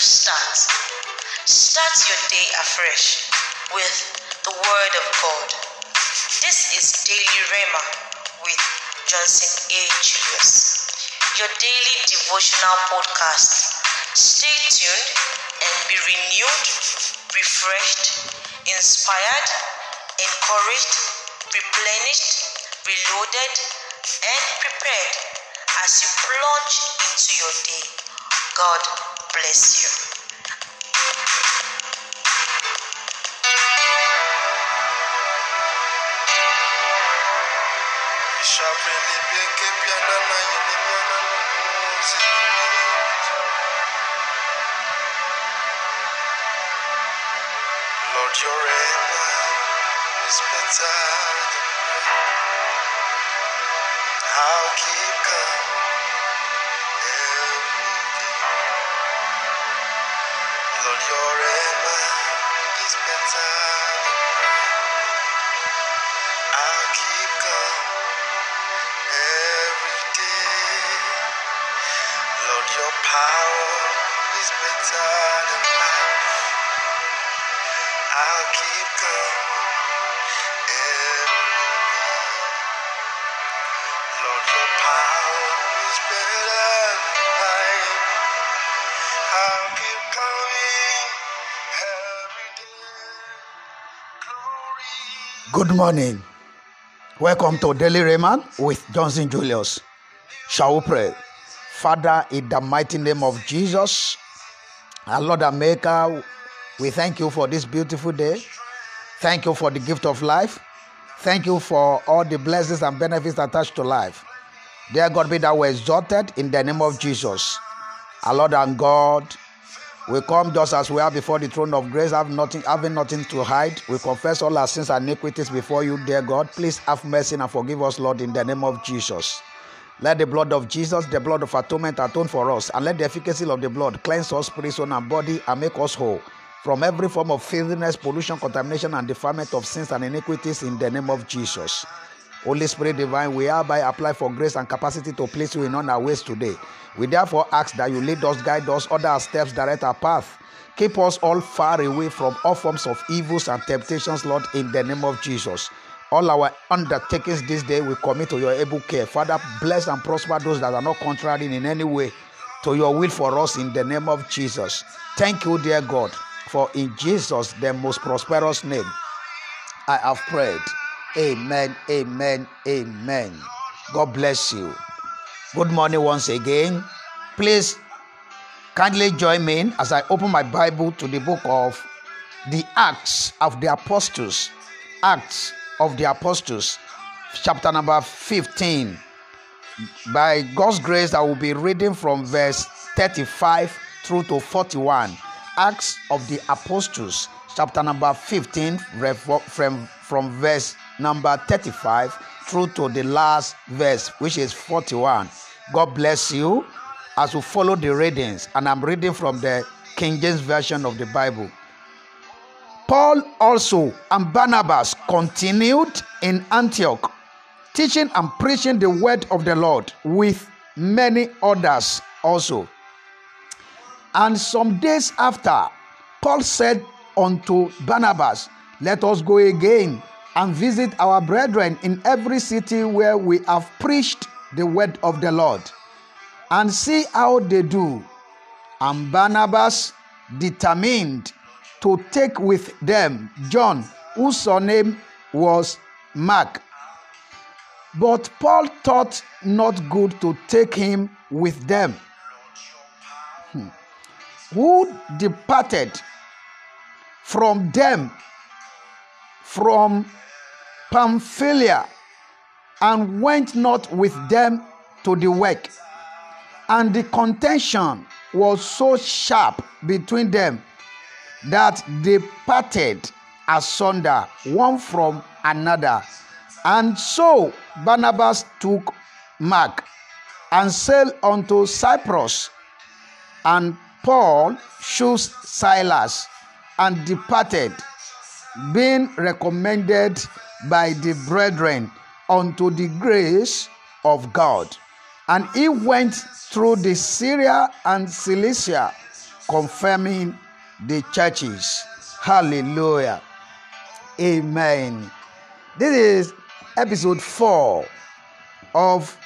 start. Start your day afresh with the Word of God. This is Daily Rema with Johnson A. Julius, your daily devotional podcast. Stay tuned and be renewed, refreshed, inspired, encouraged, replenished, reloaded, and prepared as you plunge into your day. God bless you. Lord, your Rema is better than coming Is better I'll keep going every day. Lord, your power is better than mine. I'll keep coming Good morning. Welcome to Daily Rema with Johnson Julius. Shall we pray? Father, in the mighty name of Jesus, our Lord and Maker, we thank you for this beautiful day. Thank you for the gift of life. Thank you for all the blessings and benefits attached to life. Dear God, be thou exalted in the name of Jesus. Our Lord and God, we come just as we are before the throne of grace, have nothing, having nothing to hide. We confess all our sins and iniquities before you, dear God. Please have mercy and forgive us, Lord, in the name of Jesus. Let the blood of Jesus, the blood of atonement, atone for us, and let the efficacy of the blood cleanse us, spirit, soul, and body, and make us whole from every form of filthiness, pollution, contamination, and defilement of sins and iniquities in the name of Jesus. Holy Spirit divine, we hereby apply for grace and capacity to place you in all our ways today. We therefore ask that you lead us, guide us, order our steps, direct our path. Keep us all far away from all forms of evils and temptations, Lord, in the name of Jesus. All our undertakings this day we commit to your able care. Father, bless and prosper those that are not contrary in any way to your will for us in the name of Jesus. Thank you, dear God, for in Jesus, the most prosperous name, I have prayed. Amen, amen, amen. God bless you. Good morning once again. Please kindly join me as I open my Bible to the book of the Acts of the Apostles. Acts of the Apostles, chapter number 15. By God's grace, I will be reading from verse 35 through to 41. Acts of the Apostles, chapter number 15, from, from verse number 35 through to the last verse, which is 41. God bless you as we follow the readings, and I'm reading from the King James Version of the Bible. Paul also and Barnabas continued in Antioch, teaching and preaching the word of the Lord with many others also. And some days after, Paul said unto Barnabas, Let us go again and visit our brethren in every city where we have preached the word of the Lord, and see how they do. And Barnabas determined to take with them John, whose surname was Mark. But Paul thought not good to take him with them. Hmm. Who departed from them from Pamphylia and went not with them to the work. And the contention was so sharp between them that they parted asunder one from another. And so Barnabas took Mark and sailed unto Cyprus, and Paul chose Silas and departed, being recommended by the brethren unto the grace of God. And he went through the Syria and Cilicia, confirming the churches. Hallelujah. Amen. This is episode 4 of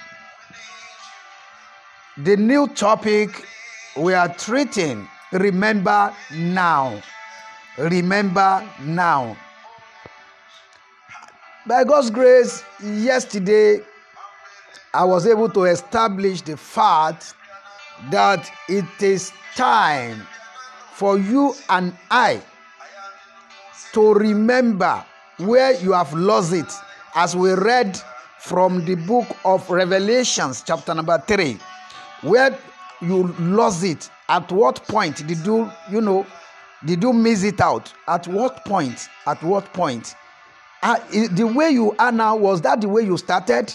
the new topic we are treating. Remember now. Remember now. By God's grace, yesterday I was able to establish the fact that it is time for you and I to remember where you have lost it, as we read from the book of Revelations, chapter number 3, where you lost it. At what point did you, you know, did you miss it out? At what point? At what point? The way you are now, was that the way you started?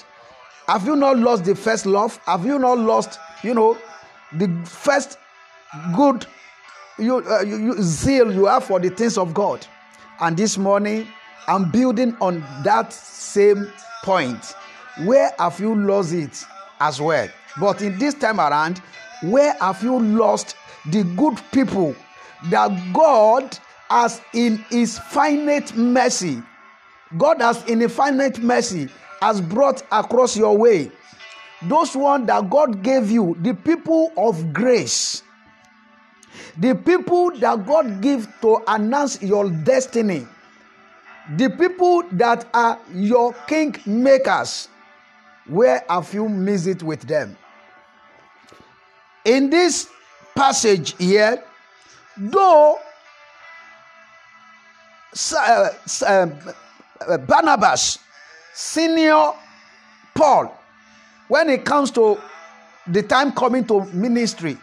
Have you not lost the first love? Have you not lost, you know, the first good you, uh, you, you zeal you have for the things of God? And this morning, I'm building on that same point. Where have you lost it as well? But in this time around, where have you lost the good people that God has in his finite mercy? God has in a finite mercy has brought across your way. Those one that God gave you, the people of grace, the people that God give to announce your destiny, the people that are your king makers, where have you missed it with them? In this passage here, though uh, uh, Uh, Barnabas senior Paul when it comes to the time coming to ministry.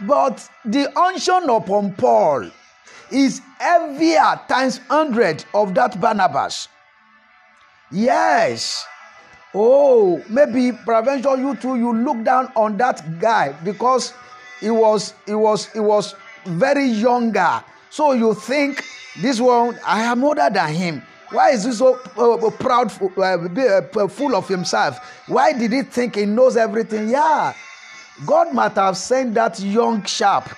But the unction upon Paul is heavier times hundred of that Barnabas. Yes. Oh, maybe prevention you too, you look down on that guy because he was he was he was very younger. So you think this one I am older than him. Why is he so uh, proud, uh, uh, full of himself? Why did he think he knows everything? Yeah, God might have sent that young sharp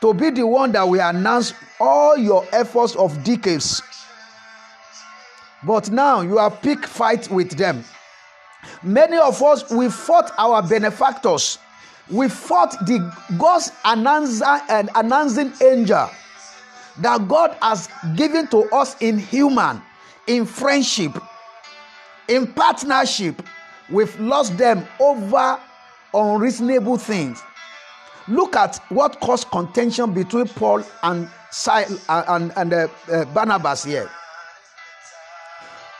to be the one that will announce all your efforts of decades. But now you have picked fight with them. Many of us we fought our benefactors. We fought the God's announcer and announcing angel that God has given to us in human, in friendship, in partnership. We've lost them over unreasonable things. Look at what caused contention between Paul and Sil- and, and uh, uh, Barnabas here.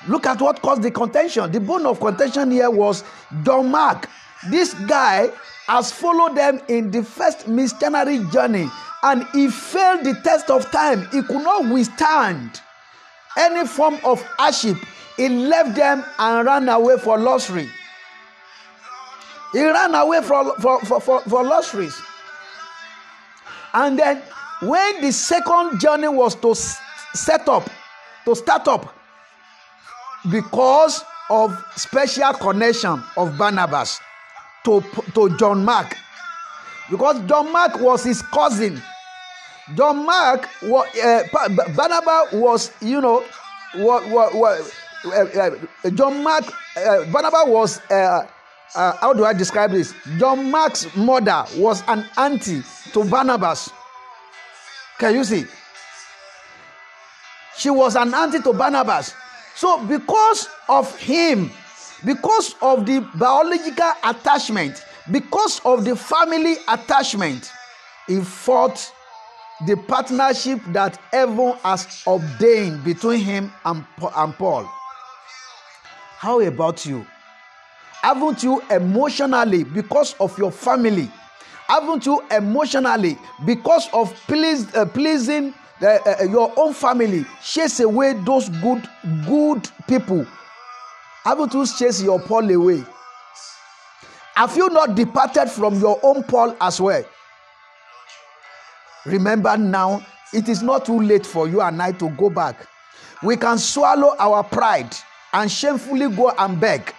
Look at what caused the contention. The bone of contention here was John Mark. This guy has followed them in the first missionary journey and he failed the test of time. He could not withstand any form of hardship. He left them and ran away for luxury. He ran away for, for, for, for, for luxuries. And then, when the second journey was to set up, to start up, because of special connection of Barnabas to, to John Mark, because John Mark was his cousin John Mark, uh, Barnabas was, you know, what, what, what, uh, uh, John Mark, uh, Barnabas was, uh, uh, how do I describe this? John Mark's mother was an auntie to Barnabas. Can you see? She was an auntie to Barnabas. So, because of him, because of the biological attachment, because of the family attachment, he fought the partnership that heaven has ordained between him and, and Paul. How about you? Haven't you emotionally, because of your family, haven't you emotionally, because of please, uh, pleasing uh, uh, your own family, chase away those good, good people? Haven't you chased your Paul away? Have you not departed from your own Paul as well? Remember now, it is not too late for you and I to go back. We can swallow our pride and shamefully go and beg.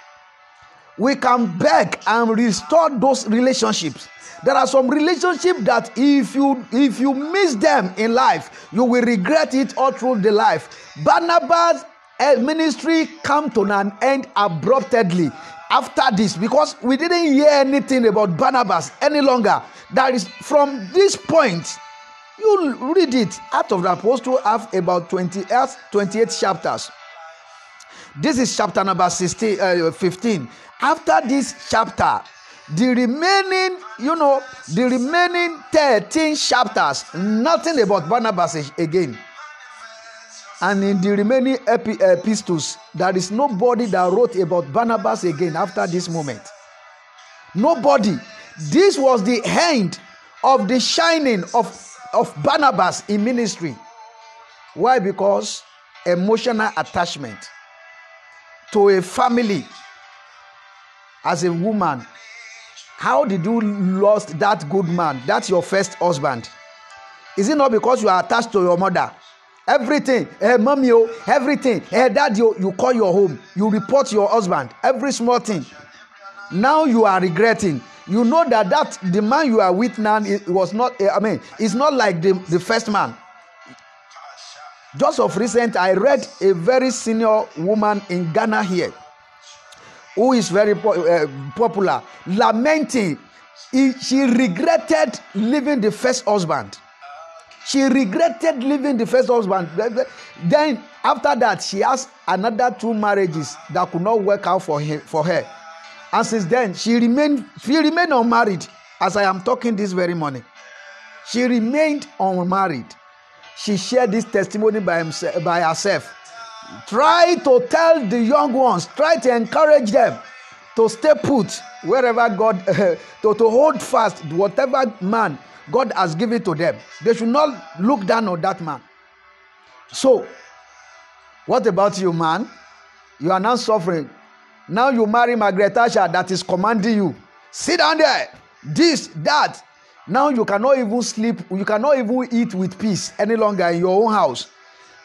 We can beg and restore those relationships. There are some relationships that if you if you miss them in life, you will regret it all through the life. Barnabas' eh, ministry come to an end abruptly after this because we didn't hear anything about Barnabas any longer. That is from this point you read it. Out of the apostle have about 28, 28 chapters. This is chapter number 16 uh, 15 after this chapter the remaining you know the remaining 13 chapters nothing about barnabas again. And in the remaining epi epistles there is nobody that wrote about barnabas again after this moment. Nobody. This was the end of the shining of of Barnabas in ministry. Why? Because emotional attachment to a family as a woman. How did you lost that good man? That's your first husband. Is it not because you are attached to your mother? Everything, eh, mommy, oh, everything, eh, daddy, oh, you call your home, you report your husband, every small thing. Now you are regretting you know that that the man you are with now was not i mean it's not like the the first man. Just of recent i read a very senior woman in ghana here who is very po uh, popular lamenting. He, she regretted leaving the first husband. She regretted leaving the first husband. Then after that she has another two marriages that could not work out for him for her and since then she remained she remained unmarried as i am talking this very morning. She remained unmarried. She shared this testimony by himself by herself. Try to tell the young ones try to encourage them to stay put wherever god uh, to to hold fast whatever man god has given to them. They should not look down on that man. So what about you man? You are now suffering now you marry margaret thatcher that is commanding you. Sit down there. This that. Now you cannot even sleep you cannot even eat with peace any longer in your own house.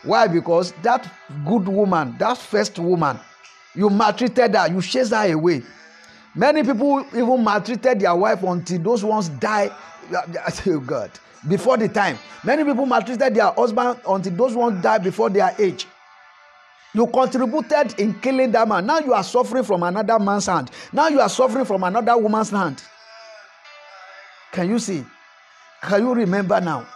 Why? Because that good woman that first woman you maltreated her you chased her away. Many people even maltreated their wife until those ones die. Oh god. Before the time. Many people maltreated their husband until those ones die before their age You contributed in killing that man. Now you are suffering from another man's hand. Now you are suffering from another woman's hand. Can you see? Can you remember now?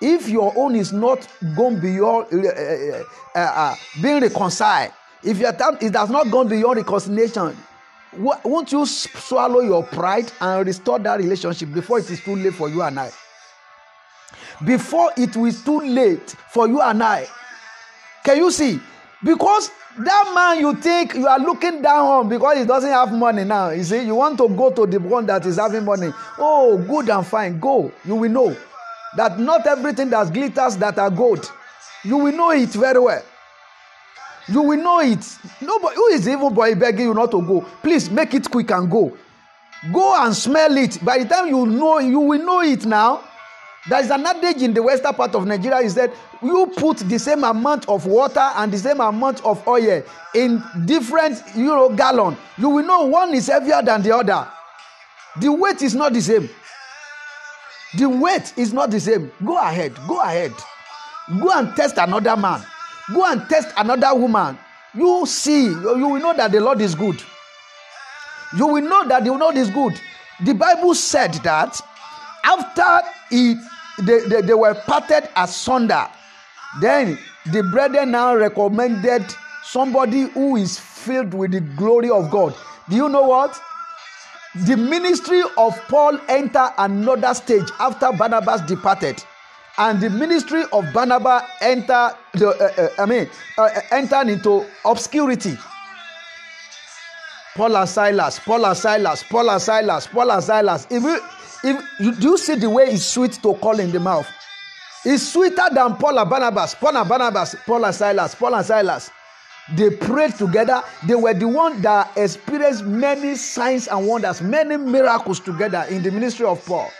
If your own is not gone beyond uh, uh, uh, uh, being reconciled, if your time it has not gone beyond reconciliation, won't you swallow your pride and restore that relationship before it is too late for you and I? Before it is too late for you and I. Can you see? Because that man you think you are looking down on because he doesn't have money now. You see you want to go to the one that is having money. Oh good and fine go. You will know that not everything that glitters that are gold you will know it very well. You will know it. Nobody who is even boy begging you not to go? Please make it quick and go. Go and smell it. By the time you know you will know it now there is an adage in the western part of nigeria is that you put the same amount of water and the same amount of oil in different you know gallon you will know one is heavier than the other. The weight is not the same. The weight is not the same. Go ahead go ahead. Go and test another man. Go and test another woman. You see you will know that the lord is good. You will know that the lord is good. The bible said that after he they, they, they were parted asunder. Then the brethren now recommended somebody who is filled with the glory of God. Do you know what? The ministry of Paul entered another stage after Barnabas departed. And the ministry of Barnabas entered, the, uh, uh, I mean, uh, uh entered into obscurity. Paul and Silas, Paul and Silas, Paul and Silas, Paul and Silas. If you, if you, do you see the way it's sweet to call in the mouth it's sweeter than paul and barnabas paul and barnabas paul and silas paul and silas they prayed together they were the one that experienced many signs and wonders many miracles together in the ministry of paul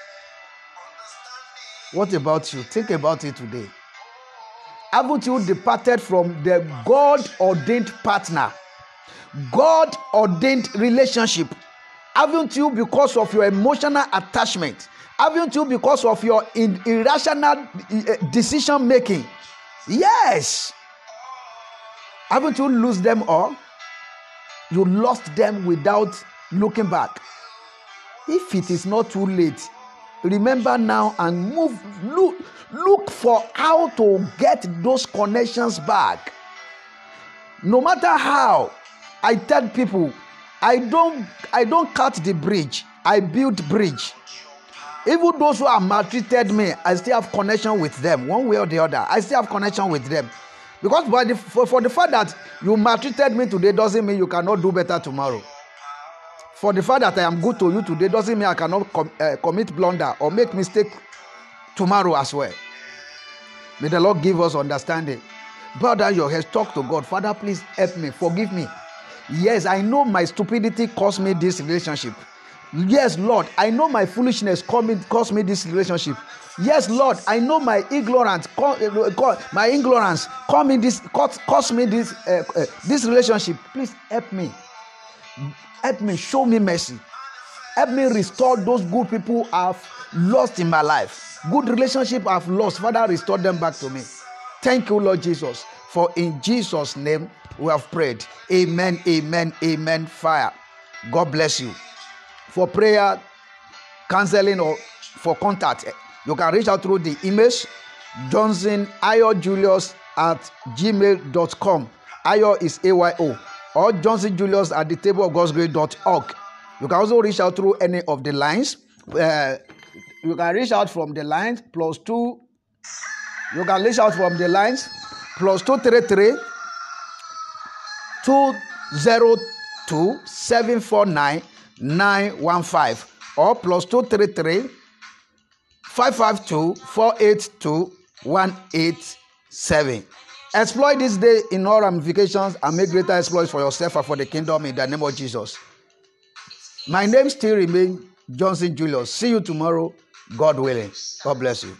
What about you? Think about it today. Haven't you departed from the God ordained partner, God ordained relationship? Haven't you, because of your emotional attachment, haven't you, because of your in, irrational uh, decision making? Yes. Haven't you lose them all? You lost them without looking back. If it is not too late, remember now and move. Look, look for how to get those connections back. No matter how, I tell people, I don't, I don't cut the bridge. I build bridge. Even those who have maltreated me, I still have connection with them, one way or the other. I still have connection with them. Because by the, for, for the fact that you maltreated me today doesn't mean you cannot do better tomorrow. For the fact that I am good to you today doesn't mean I cannot com, uh, commit blunder or make mistake tomorrow as well. May the Lord give us understanding. Bow down your heads, talk to God. Father, please help me, forgive me. Yes, I know my stupidity cost me this relationship. Yes, Lord, I know my foolishness cost me this relationship. Yes, Lord, I know my ignorance, my ignorance, cost me this, cost me this, uh, this relationship. Please help me. Help me, show me mercy. Help me restore those good people I've lost in my life. Good relationship I've lost. Father, restore them back to me. Thank you, Lord Jesus. For in Jesus' name we have prayed. Amen, amen, amen. Fire. God bless you. For prayer, counseling, or for contact, you can reach out through the emails johnson ayo julius at gmail.com ayo is ayo or johnson julius at the table of god's grace.org you can also reach out through any of the lines uh, you can reach out from the lines plus two you can reach out from the lines plus two three three two zero two seven four nine nine one five or plus two three three five five two four eight two one eight seven. Exploit this day in all ramifications and make greater exploits for yourself and for the kingdom in the name of Jesus. My name still remains Johnson Julius. See you tomorrow, God willing. God bless you.